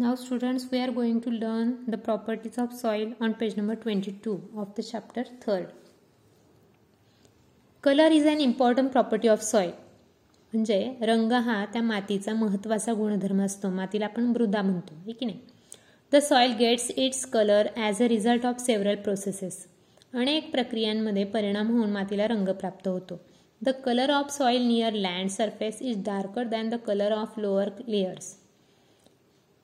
Now students we are going to learn the properties of soil on page number 22 of the chapter 3rd. Color is an important property of soil. म्हणजे रंग हा त्या मातीचा महत्त्वाचा गुणधर्म असतो. मातीला आपण मृदा म्हणतो आहे की नाही? The soil gets its colour as a result of several processes अनेक प्रक्रियांमध्ये परिणाम होऊन मातीला रंग प्राप्त होतो. The colour of soil near land surface is darker than the colour of lower layers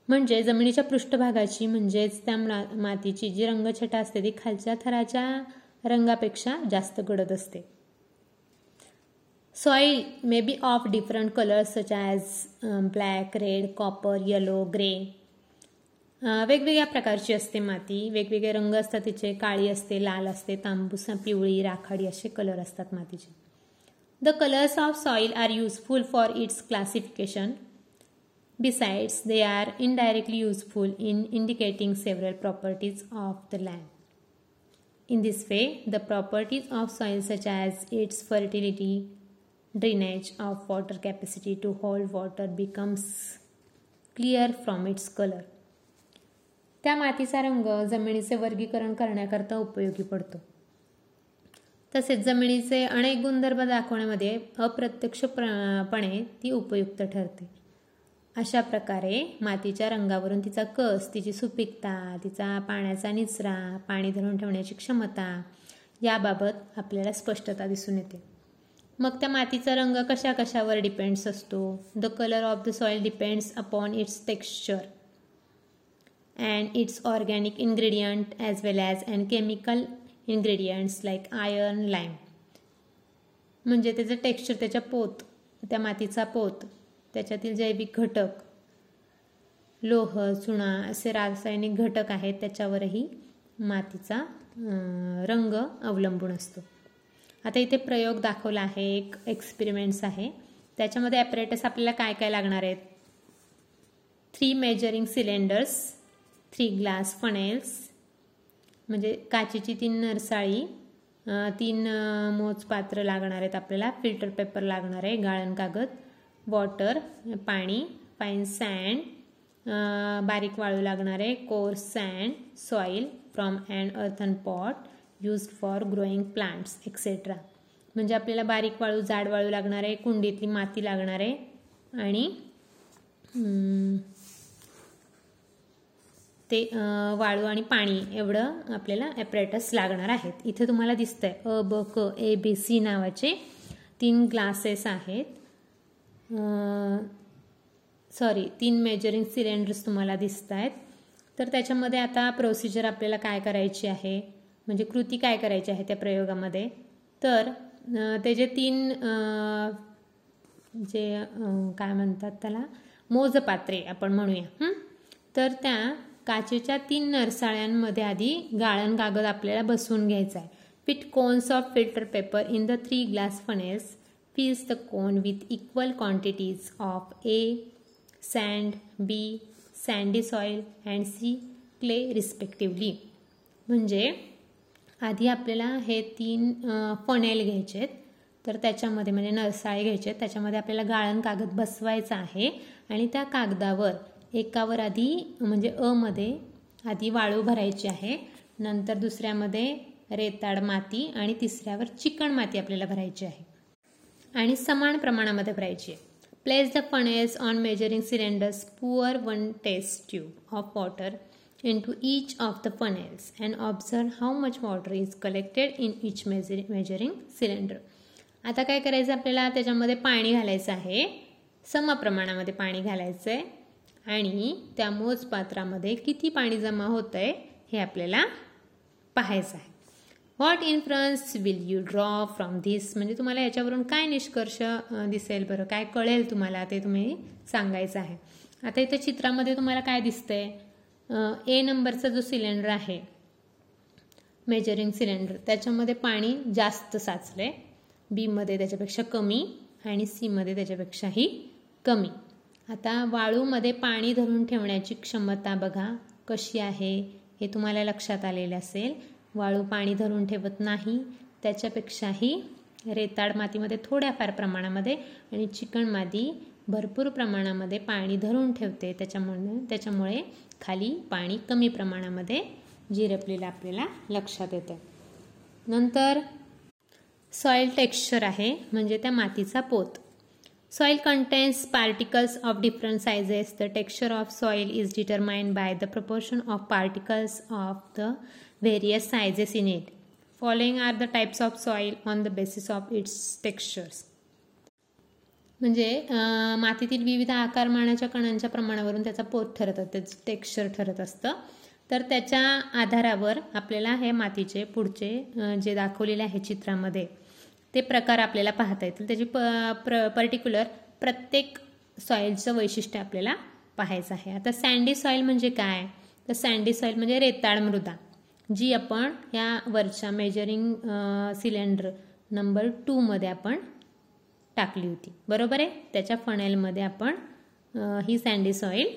म्हणजे जमिनीच्या पृष्ठभागाची म्हणजेच त्या मातीची जी रंगछटा असते ती खालच्या थराच्या रंगापेक्षा जास्त गडद असते. Soil may be of different colours such as black red copper yellow grey वेगवेगळ्या प्रकारची असते माती. वेगवेगळे रंग असतात तिचे काळी असते लाल असते तांबूस पिवळी राखाडी असे कलर असतात मातीचे. The colours of soil are useful for its classification Besides, they are indirectly useful in indicating several properties of the land. In this way, the properties of soil such as its fertility, drainage of water capacity to hold water becomes clear from its color. त्या मातीचा रंग जमिनीचे वर्गीकरण करण्याकरता उपयोगी पडतो तसेच जमिनीचे अनेक गुणधर्म दाखवण्यामध्ये अप्रत्यक्षपणे ती उपयुक्त ठरते अशा प्रकारे मातीच्या रंगावरून तिचा कस तिची सुपीकता तिचा पाण्याचा निचरा पाणी धरून ठेवण्याची क्षमता याबाबत आपल्याला स्पष्टता दिसून येते. मग त्या मातीचा रंग कशा कशावर डिपेंड्स असतो? The colour of the soil depends upon its texture and its organic ingredient as well as and chemical ingredients like iron lime म्हणजे त्याचं टेक्स्चर त्याच्या पोत त्या मातीचा पोत त्याच्यातील जैविक घटक लोह चुना असे रासायनिक घटक आहेत त्याच्यावरही मातीचा रंग अवलंबून असतो. आता इथे प्रयोग दाखवला आहे एक एक्सपेरिमेंट्स आहे. त्याच्यामध्ये ॲपरेटस आपल्याला काय काय लागणार आहेत? Three measuring cylinders three glass funnels म्हणजे काचेची तीन नरसाळी तीन मोजपात्र लागणार आहेत आपल्याला. फिल्टर पेपर लागणार आहे गाळण कागद. वॉटर पाणी फाईन सँड बारीक वाळू लागणारे coarse sand soil from and earthen pot use for growing plants etcetera म्हणजे आपल्याला बारीक वाळू जाड वाळू लागणार आहे कुंडीतली माती लागणार आहे आणि ते वाळू आणि पाणी एवढं आपल्याला ॲपरेटस लागणार आहेत. इथे तुम्हाला दिसतंय अ ब क ए बी सी नावाचे तीन ग्लासेस आहेत. सॉरी तीन मेजरिंग सिलेंडर्स तुम्हाला दिसत आहेत तर त्याच्यामध्ये आता प्रोसिजर आपल्याला काय करायची आहे? म्हणजे कृती काय करायची आहे त्या प्रयोगामध्ये? तर ते जे तीन जे काय म्हणतात त्याला? मोजपात्रे आपण म्हणूया तर त्या काचेच्या तीन नरसाळ्यांमध्ये आधी गाळण कागद आपल्याला बसवून घ्यायचा आहे fit cones of filter paper in the three glass funnels fills the cone with equal quantities of A, sand, B, sandy soil and C, clay respectively. म्हणजे आधी आपल्याला हे तीन फनेल घ्यायचे आहेत. तर त्याच्यामध्ये म्हणजे नरसाळे घ्यायचे आहेत. त्याच्यामध्ये आपल्याला गाळण कागद बसवायचा आहे. आणि त्या कागदावर एकावर आधी म्हणजे अमध्ये आधी वाळू भरायची आहे. नंतर दुसऱ्यामध्ये रेताड माती आणि तिसऱ्यावर चिकण माती आपल्याला भरायची आहे. आणि समान प्रमाणामध्ये भरायची आहे. Place the funnels on measuring cylinders pour one test tube of water into each of the funnels and observe how much water is collected in each measure measuring cylinder आता काय करायचं आपल्याला? त्याच्यामध्ये पाणी घालायचं आहे. सम प्रमाणामध्ये पाणी घालायचं आहे आणि त्या मोजपात्रामध्ये किती पाणी जमा होतं आहे हे आपल्याला पाहायचं आहे. What influence will you draw from this म्हणजे तुम्हाला याच्यावरून काय निष्कर्ष दिसेल बरं? काय कळेल तुम्हाला? ते तुम्ही सांगायचं आहे. आता इथं चित्रामध्ये तुम्हाला काय दिसतंय? ए नंबरचा जो सिलेंडर आहे मेजरिंग सिलेंडर त्याच्यामध्ये पाणी जास्त साचलंय. बीमध्ये त्याच्यापेक्षा कमी आणि सीमध्ये त्याच्यापेक्षाही कमी. आता वाळूमध्ये पाणी धरून ठेवण्याची क्षमता बघा कशी आहे हे तुम्हाला लक्षात आलेलं असेल. वाळू पाणी धरून ठेवत नाही. त्याच्यापेक्षाही रेताड मातीमध्ये थोड्याफार प्रमाणामध्ये आणि चिकण माती भरपूर प्रमाणामध्ये पाणी धरून ठेवते. त्याच्यामुळे त्याच्यामुळे खाली पाणी कमी प्रमाणामध्ये जिरपलेलं आपल्याला लक्षात येतं. नंतर सॉईल टेक्स्चर आहे म्हणजे त्या मातीचा पोत. Soil contains particles of different sizes the texture of soil is determined by the proportion of particles of the various sizes in it following are the types of soil on the basis of its textures. म्हणजे मातीतील विविध आकारमानाच्या कणांच्या प्रमाणावरून त्याचा पोत ठरत त्याचं texture ठरत असतं. तर त्याच्या आधारावर आपल्याला हे मातीचे पुढचे जे दाखवलेले आहे चित्रामध्ये ते प्रकार आपल्याला पाहता येतील. त्याची प प्र पर्टिक्युलर प्रत्येक सॉईलचं वैशिष्ट्य आपल्याला पाहायचं आहे. आता सँडी सॉईल म्हणजे काय? तर सँडी सॉईल म्हणजे रेताळ मृदा. जी आपण या वरच्या मेजरिंग सिलेंडर नंबर टूमध्ये आपण टाकली होती. बरोबर आहे? त्याच्या फनेलमध्ये आपण ही सँडी सॉईल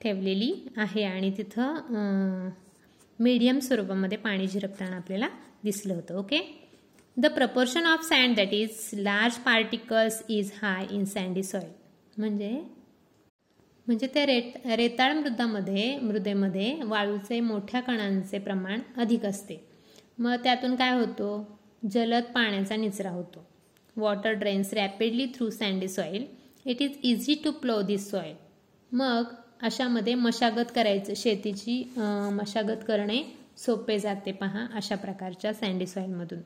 ठेवलेली आहे आणि तिथं मीडियम स्वरूपामध्ये पाणी झिरपताना आपल्याला दिसलं होतं. Okay the proportion of sand that is large particles is high in sandy soil म्हणजे म्हणजे त्या रेट रेताळ मृदामध्ये मृदेमध्ये वाळूचे मोठ्या कणांचे प्रमाण अधिक असते. मग त्यातून काय होतो? जलद पाण्याचा निचरा होतो. Water drains rapidly through sandy soil it is easy to plough this soil मग अशामध्ये मशागत करायचं शेतीची मशागत करणे सोपे जाते पहा अशा प्रकारच्या sandy सॉईलमधून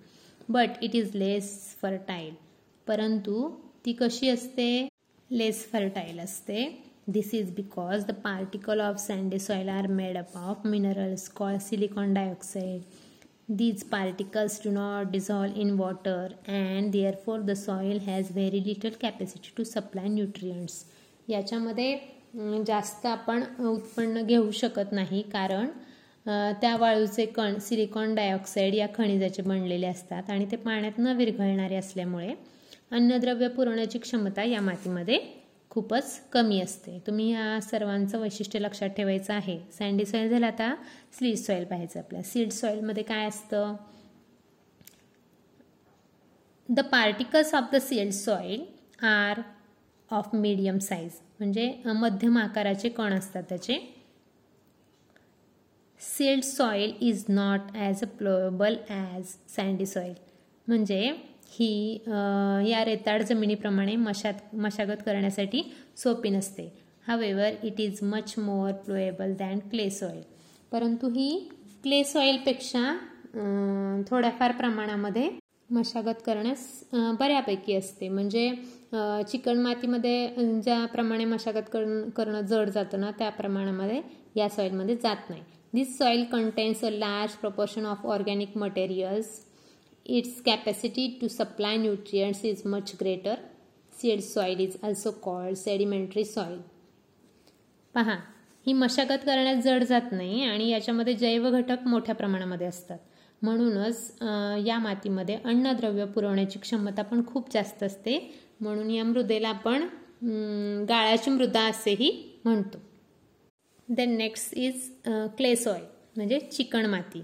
but it is less fertile परंतु ती कशी असते? लेस फर्टाईल असते. This is because the particle of sandy soil are made up of minerals called silicon dioxide these particles do not dissolve in water and therefore the soil has very little capacity to supply nutrients. याच्यामध्ये जास्त आपण उत्पन्न घेऊ शकत नाही कारण त्या वाळूचे कण सिलिकॉन डायऑक्साईड या खनिजाचे बनलेले असतात आणि ते पाण्यात न विरघळणारे असल्यामुळे अन्नद्रव्य पुरवण्याची क्षमता या मातीमध्ये खूपच कमी असते. तुम्ही या सर्वांचं वैशिष्ट्य लक्षात ठेवायचं आहे. सँडी सॉईल झालं आता सीड सॉईल पाहायचं आपल्या. सीड सॉईलमध्ये काय असतं? The particles of the silt soil are of medium size म्हणजे मध्यम आकाराचे कण असतात त्याचे. Silt soil is not as a ploughable as sandy soil म्हणजे ही या रेताड जमिनीप्रमाणे मशात मशागत करण्यासाठी सोपी नसते. However it is much more ploughable than clay soil परंतु ही क्ले सॉईलपेक्षा थोड्याफार प्रमाणामध्ये मशागत करण्यास बऱ्यापैकी असते. म्हणजे चिकण मातीमध्ये ज्याप्रमाणे मशागत करणं जड जातं ना त्या प्रमाणामध्ये या सॉईलमध्ये जात नाही. This soil contains a large proportion of organic materials its capacity to supply nutrients is much greater silt soil is also called sedimentary soil. पहा ही मशागत करण्यात जड जात नाही आणि याच्यामध्ये जैव घटक मोठ्या प्रमाणामध्ये असतात. म्हणूनच या मातीमध्ये अन्नद्रव्य पुरवण्याची क्षमता पण खूप जास्त असते. म्हणून या मृदेला आपण गाळाची मृदा असेही म्हणतो. Then next is clay soil म्हणजे चिकण माती.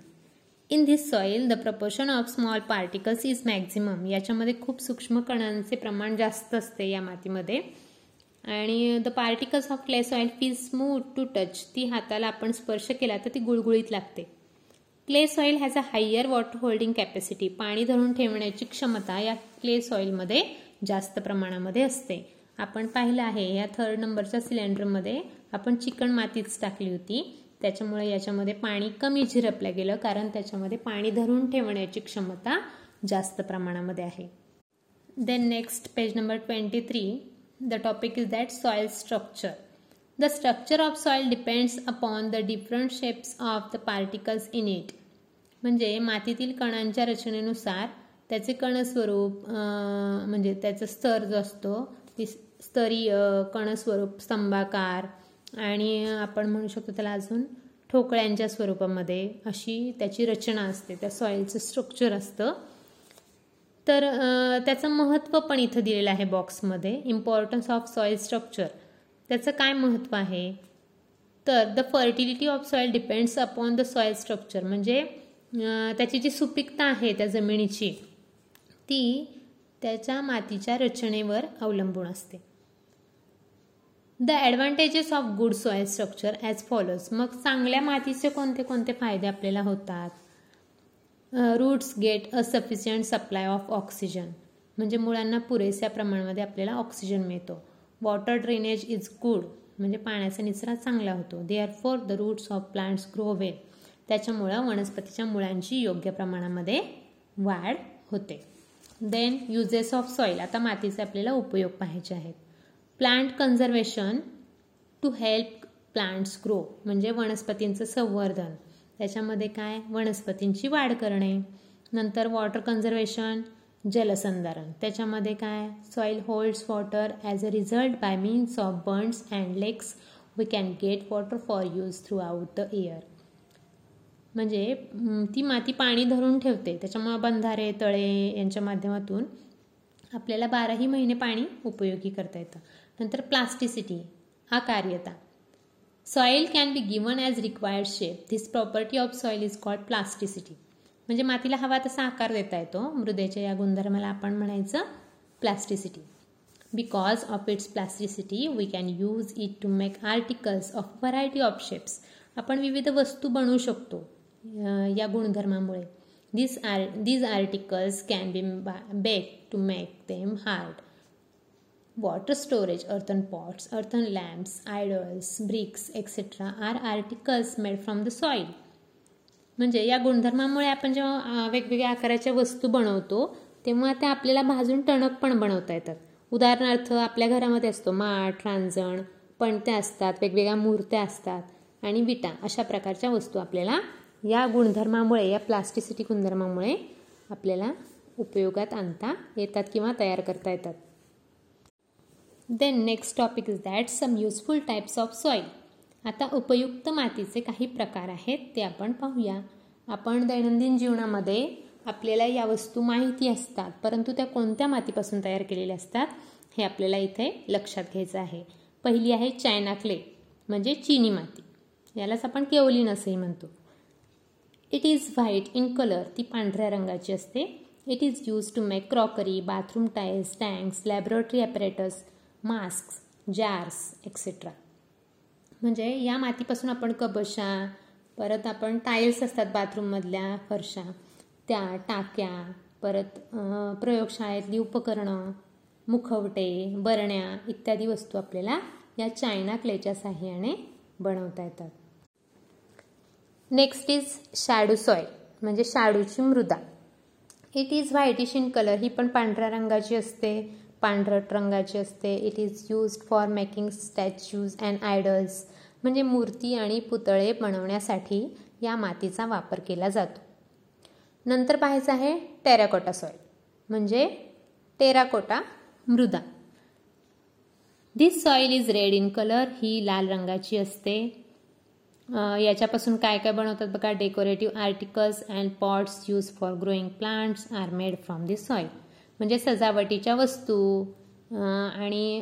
In this soil the proportion of small particles is maximum याच्यामध्ये खूप सूक्ष्म कणांचे प्रमाण जास्त असते या मातीमध्ये. आणि the particles of clay soil feel smooth to touch ती हाताला आपण स्पर्श केला तर ती गुळगुळीत लागते. Clay soil has a higher water holding capacity पाणी धरून ठेवण्याची क्षमता या क्ले सॉईलमध्ये जास्त प्रमाणामध्ये असते. आपण पाहिलं आहे या थर्ड नंबरच्या सिलेंडरमध्ये आपण चिकण मातीच टाकली होती. त्याच्यामुळे याच्यामध्ये पाणी कमी झिरपलं गेलं कारण त्याच्यामध्ये पाणी धरून ठेवण्याची क्षमता जास्त प्रमाणामध्ये आहे. Then next page number twenty three the topic is that soil structure the structure of soil depends upon the different shapes of the particles in it म्हणजे मातीतील कणांच्या रचनेनुसार त्याचे कणस्वरूप म्हणजे त्याचं स्तर जो असतो ती स्तरीय कणस्वरूप स्तंभाकार आणि आपण म्हणू शकतो त्याला अजून ठोकळ्यांच्या स्वरूपामध्ये अशी त्याची रचना असते त्या सॉईलचं स्ट्रक्चर असतं. तर त्याचं महत्त्व पण इथं दिलेलं आहे बॉक्समध्ये इम्पॉर्टन्स ऑफ सॉईल स्ट्रक्चर त्याचं काय महत्त्व आहे? तर the fertility of soil depends upon the soil structure म्हणजे त्याची जी सुपिकता आहे त्या जमिनीची ती त्याच्या मातीच्या रचनेवर अवलंबून असते. The advantages of good soil structure as follows मग चांगल्या मातीचे कोणते कोणते फायदे आपल्याला होतात? Roots get a sufficient supply of oxygen म्हणजे मुळांना पुरेशा प्रमाणामध्ये आपल्याला ऑक्सिजन मिळतो. वॉटर ड्रेनेज इज गुड म्हणजे पाण्याचा निचरा चांगला होतो. They are for the roots of plants grow well त्याच्यामुळं वनस्पतीच्या मुळांची योग्य प्रमाणामध्ये वाढ होते. देन युजेस ऑफ सॉईल आता मातीचे आपल्याला उपयोग पाहायचे आहेत. Plant conservation to help plants grow म्हणजे वनस्पतींचं संवर्धन. त्याच्यामध्ये काय? वनस्पतींची वाढ करणे. नंतर वॉटर कन्झर्वेशन जलसंधारण. त्याच्यामध्ये काय? Soil holds water as a result by means of burns and lakes we can get water for use throughout the year. म्हणजे ती माती पाणी धरून ठेवते. त्याच्यामुळं बंधारे तळे यांच्या माध्यमातून आपल्याला बाराही महिने पाणी उपयोगी करता येतं. नंतर plasticity आकार्यता. Soil can be given as required shape this property of soil is called plasticity म्हणजे मातीला हवा तसा आकार देता येतो. मृदेच्या या गुणधर्माला आपण म्हणायचं plasticity because of its plasticity we can use it to make articles of variety of shapes आपण विविध वस्तू बनवू शकतो या गुणधर्मामुळे. This are these articles can be bake to make them hard water storage earthen pots earthen lamps idols bricks etcetera are articles made from the soil म्हणजे या गुणधर्मामुळे आपण जेव्हा वेगवेगळ्या आकाराच्या वस्तू बनवतो तेव्हा त्या आपल्याला भाजून टणक पण बनवता येतात. उदाहरणार्थ आपल्या घरामध्ये असतो माठ रांजण पणत्या असतात वेगवेगळ्या मूर्त्या असतात आणि विटा अशा प्रकारच्या वस्तू आपल्याला या गुणधर्मामुळे या प्लास्टिसिटी गुणधर्मामुळे आपल्याला उपयोगात आणता येतात किंवा तयार करता येतात. Then next topic is that some useful types of soil आता उपयुक्त मातीचे काही प्रकार आहेत ते आपण पाहूया. आपण दैनंदिन जीवनामध्ये आपल्याला या वस्तू माहिती असतात परंतु त्या कोणत्या मातीपासून तयार केलेल्या असतात हे आपल्याला इथे लक्षात घ्यायचं आहे. पहिली आहे चायना क्ले म्हणजे चिनी माती. यालाच आपण केवलीन असंही म्हणतो. It is white in colour ती पांढऱ्या रंगाची असते. It is use to make crockery bathroom tiles tanks laboratory apparatus mask jars etcetera म्हणजे या मातीपासून आपण कबशा परत आपण टाईल्स असतात बाथरूममधल्या फरशा त्या टाक्या परत प्रयोगशाळेतली उपकरणं मुखवटे बरण्या इत्यादी वस्तू आपल्याला या चायना क्लेच्या साह्याने बनवता येतात. नेक्स्ट इज शॅडू सॉय म्हणजे शाडूची मृदा. It is whitish in colour ही पण पांढऱ्या रंगाची असते. पांढरट रंगाची असते. It is used for making statues and idols म्हणजे मूर्ती आणि पुतळे बनवण्यासाठी या मातीचा वापर केला जातो. नंतर पाहायचं आहे टेराकोटा सॉईल म्हणजे टेराकोटा मृदा. This soil is red in colour ही लाल रंगाची असते. याच्यापासून काय काय बनवतात बघा? Decorative articles and pots use for growing plants are made from this soil म्हणजे सजावटीच्या वस्तू आणि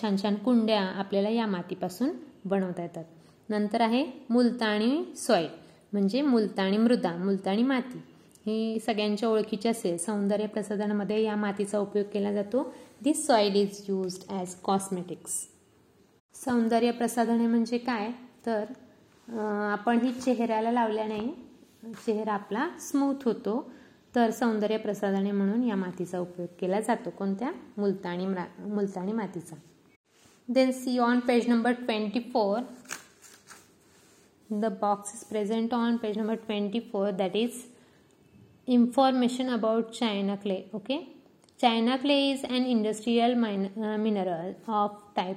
छान छान कुंड्या आपल्याला या मातीपासून बनवता येतात. नंतर आहे मुलतानी सॉईल म्हणजे मुलतानी मृदा मुलतानी माती. ही सगळ्यांच्या ओळखीची असेल. सौंदर्य प्रसाधनामध्ये या मातीचा उपयोग केला जातो. This soil is used as cosmetics सौंदर्य प्रसाधने म्हणजे काय? तर आपण ही चेहऱ्याला लावल्याने चेहरा आपला स्मूथ होतो. तर सौंदर्य प्रसाधने म्हणून या मातीचा उपयोग केला जातो. कोणत्या? मुलताणी मुलतानी मातीचा. Then see on page number twenty four the box is present on page number twenty four that is information about china clay okay? China clay is an industrial mineral of type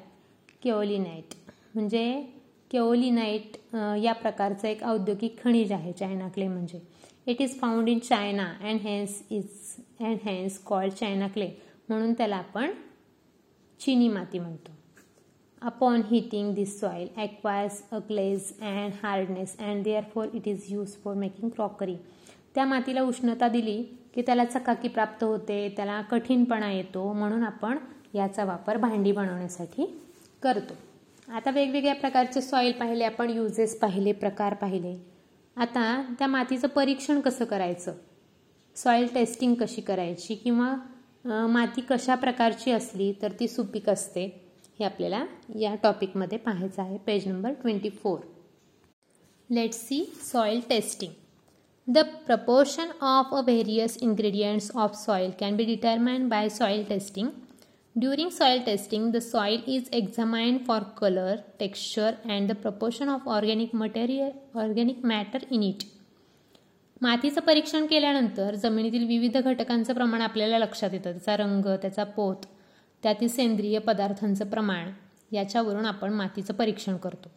kaolinite म्हणजे kaolinite uh, या प्रकारचं एक औद्योगिक खनिज आहे China clay म्हणजे. It is found in China and hence is and hence called China clay म्हणून त्याला आपण चिनी माती म्हणतो. Upon heating this soil acquires a glaze and hardness and therefore it is use for making crockery त्या मातीला उष्णता दिली की त्याला चकाकी प्राप्त होते त्याला कठीणपणा येतो म्हणून आपण याचा वापर भांडी बनवण्यासाठी करतो. आता वेगवेगळ्या प्रकारचे सॉईल पाहिले आपण युजेस पाहिले प्रकार पाहिले. आता त्या मातीचं परीक्षण कसं करायचं? सॉईल टेस्टिंग कशी करायची? किंवा माती कशा प्रकारची असली तर ती सुपीक असते? हे आपल्याला या टॉपिकमध्ये पाहायचं आहे. Page number twenty four let see soil testing the proportion of a various ingredients of soil can be determined by soil testing During soil testing, the soil is examined for color, texture and the proportion of organic material organic matter in it. मातीचं परीक्षण केल्यानंतर जमिनीतील विविध घटकांचं प्रमाण आपल्याला लक्षात येतं त्याचा रंग त्याचा पोत त्यातील सेंद्रिय पदार्थांचं प्रमाण याच्यावरून आपण मातीचं परीक्षण करतो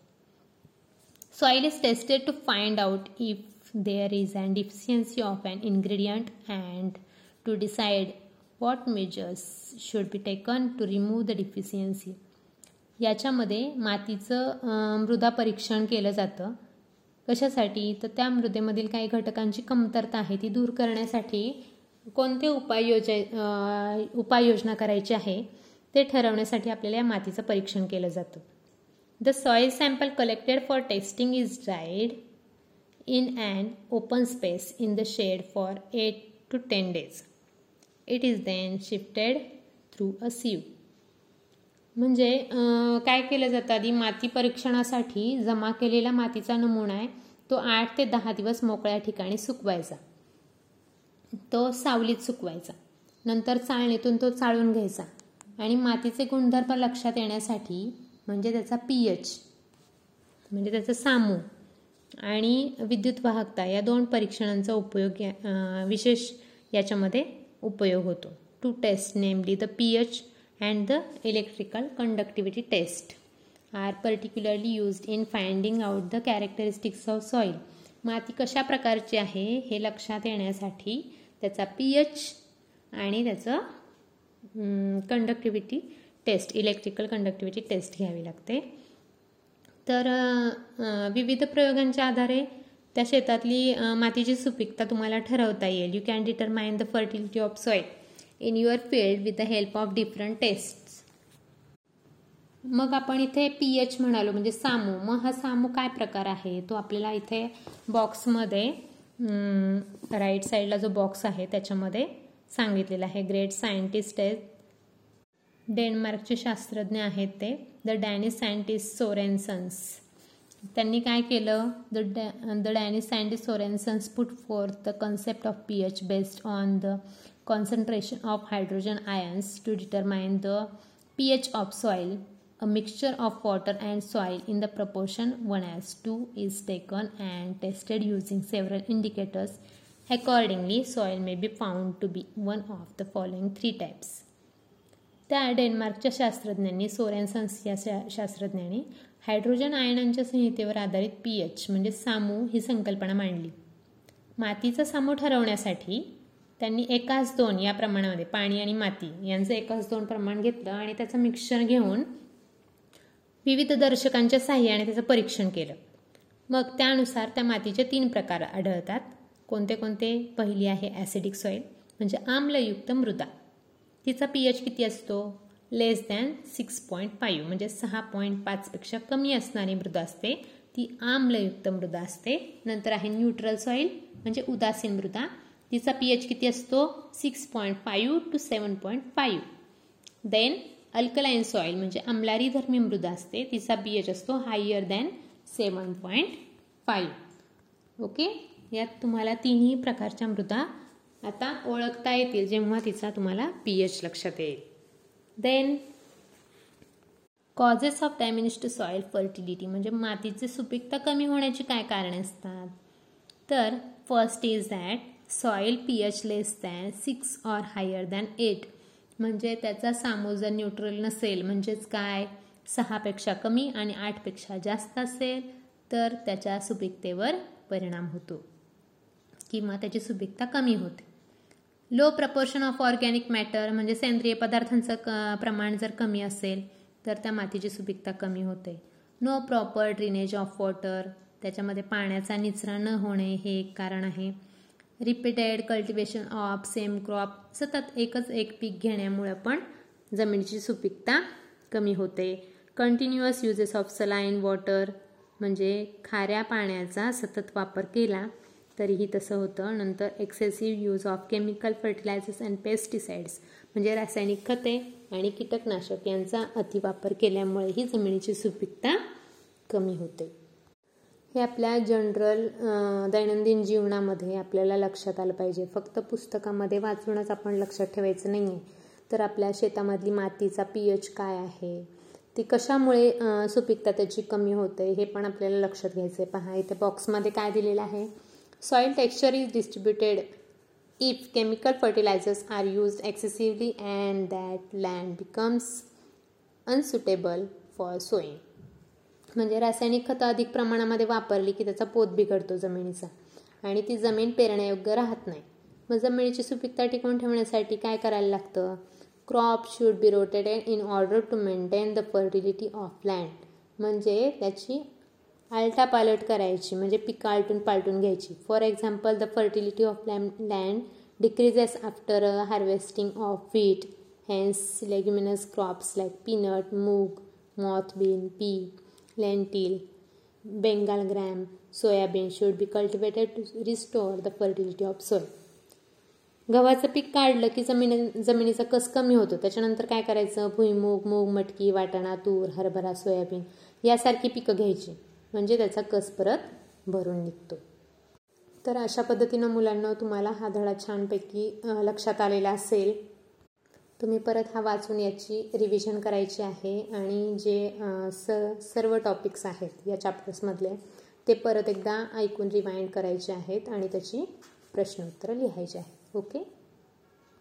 soil is tested to find out if there is and deficiency of and ingredient and to decide what measures should be taken to remove the deficiency याच्यामध्ये मातीचं मृदा परीक्षण केलं जातं. कशासाठी? तर त्या मृदेमधील काही घटकांची कमतरता आहे ती दूर करण्यासाठी कोणते उपाययोज उपाययोजना करायची आहे ते ठरवण्यासाठी आपल्याला या मातीचं परीक्षण केलं जातं. The soil sample collected for testing is dried in and open space in the shade for eight to ten days it is then shifted through a sieve म्हणजे काय केलं जातं? आधी माती परीक्षणासाठी जमा केलेला मातीचा नमुना आहे तो आठ ते दहा दिवस मोकळ्या ठिकाणी सुकवायचा. तो सावलीत सुकवायचा. नंतर चाळणीतून तो चाळून घ्यायचा. आणि मातीचे गुणधर्म लक्षात येण्यासाठी म्हणजे त्याचा पी एच म्हणजे त्याचं सामू आणि विद्युत वाहकता या दोन परीक्षणांचा उपयोग विशेष याच्यामध्ये उपयोग होतो. Two test namely the P H and the electrical conductivity test are particularly used in finding out the characteristics of soil माती कशा प्रकारची आहे हे लक्षात येण्यासाठी त्याचा पी एच आणि त्याचं conductivity test electrical conductivity test घ्यावी लागते. तर विविध प्रयोगांच्या आधारे त्या शेतातली मातीची सुपीकता तुम्हाला ठरवता येईल you can determine the fertility of soil in your field with the help of different test मग आपण इथे पी एच म्हणालो म्हणजे सामू. मग हा सामू काय प्रकार आहे? तो आपल्याला इथे बॉक्समध्ये राईट साईडला जो बॉक्स आहे त्याच्यामध्ये सांगितलेला आहे. ग्रेट सायंटिस्ट आहेत डेन्मार्कचे शास्त्रज्ञ आहेत ते. द डॅनिश सायंटिस्ट सोरेन्सन्स त्यांनी काय केलं the डॅ the Danish scientist Sorensen's put forth the concept of P H based on the concentration of hydrogen ions to determine the P H of soil a mixture of water and soil in the proportion 1 as 2 is taken and tested using several indicators. Accordingly, soil may be found to be one of the following three types. त्या डेन्मार्कच्या शास्त्रज्ञांनी सोरेन्सन्स या शास्त्रज्ञांनी hydrogen आयनांच्या संहितेवर आधारित P H म्हणजे सामू ही संकल्पना मांडली. मातीचा सामू ठरवण्यासाठी त्यांनी एकाच दोन या प्रमाणामध्ये पाणी आणि माती यांचं एकाच दोन प्रमाण घेतलं आणि त्याचं मिक्सचर घेऊन विविध दर्शकांच्या साह्याने त्याचं परीक्षण केलं. मग त्यानुसार त्या मातीचे तीन प्रकार आढळतात. कोणते कोणते? पहिली आहे ॲसिडिक सॉईल म्हणजे आम्लयुक्त मृदा. तिचा पी एच किती असतो? Less than six point five म्हणजे सहा पॉईंट पाचपेक्षा कमी असणारी मृदा असते. ती आम्लयुक्त मृदा असते. नंतर आहे न्यूट्रल सॉईल म्हणजे उदासीन मृदा. तिचा पी एच किती असतो? Six point five to seven point five. Then alkaline soil म्हणजे अमलारी धर्मी मृदा असते. तिचा पी एच असतो higher than seven point five okay यात तुम्हाला तिन्ही प्रकारच्या मृदा आता ओळखता येतील जेव्हा तिचा तुम्हाला पी एच लक्षात येईल. Then causes of damage soil fertility म्हणजे मातीची सुपीकता कमी होण्याची काय कारणे असतात? तर first is that soil P H less than six or higher than eight म्हणजे त्याचा सामो जर न्यूट्रल नसेल म्हणजेच काय? सहापेक्षा कमी आणि आठपेक्षा जास्त असेल तर त्याच्या सुपीकतेवर परिणाम होतो. किंवा त्याची सुपीकता कमी होते. Low proportion of organic matter म्हणजे सेंद्रिय पदार्थांचं क प्रमाण जर कमी असेल तर त्या मातीची सुपीकता कमी होते. No proper drainage of water त्याच्यामध्ये पाण्याचा निचरा न होणे हे एक कारण आहे. Repeated cultivation of same crop सतत एकच एक पीक घेण्यामुळे पण जमिनीची सुपीकता कमी होते. Continuous uses of saline water म्हणजे खाऱ्या पाण्याचा सतत वापर केला. तरीही तसं होतं. नंतर excessive use of chemical fertilisers and pesticides म्हणजे रासायनिक खते आणि कीटकनाशक यांचा अतिवापर केल्यामुळे ही जमिनीची सुपीकता कमी होते. हे आपल्या जनरल दैनंदिन जीवनामध्ये आपल्याला लक्षात आलं पाहिजे. फक्त पुस्तकामध्ये वाचूनच आपण लक्षात ठेवायचं नाही आहे तर आपल्या शेतामधली मातीचा पी एच काय आहे? ती कशामुळे सुपीकता त्याची कमी होते? हे पण आपल्याला लक्षात घ्यायचं आहे पहा इथे बॉक्समध्ये काय दिलेलं आहे? Soil texture is distributed if chemical fertilisers are use excessively and that land becomes unsuitable for sowing. म्हणजे रासायनिक खतं अधिक प्रमाणामध्ये वापरली की त्याचा पोत बिघडतो जमिनीचा आणि ती जमीन पेरण्यायोग्य राहत नाही. मग जमिनीची सुपीकता टिकवून ठेवण्यासाठी काय करायला लागतं? Crop should be rotated in order to maintain the fertility of land म्हणजे त्याची आलटापालट करायची म्हणजे पिकं आलटून पालटून घ्यायची. For example the fertility of land decreases after harvesting of wheat hence leguminous crops like peanut moong moth bean pea lentil Bengal gram soybean should be cultivated to restore the fertility of soil गव्हाचं पीक काढलं की जमीन जमिनीचा कस कमी होतो? त्याच्यानंतर काय करायचं? भुईमूग मूग मटकी वाटाणा तूर हरभरा सोयाबीन यासारखी पिकं घ्यायची. म्हणजे त्याचा कस परत भरून निघतो. तर अशा पद्धतीनं मुलांना तुम्हाला हा धडा छानपैकी लक्षात आलेला असेल. तुम्ही परत हा वाचून याची रिव्हिजन करायची आहे आणि जे स सर्व टॉपिक्स आहेत या चॅप्टर्समधले ते परत एकदा ऐकून रिमाइंड करायचे आहेत आणि त्याची प्रश्नोत्तरं लिहायची आहेत ओके?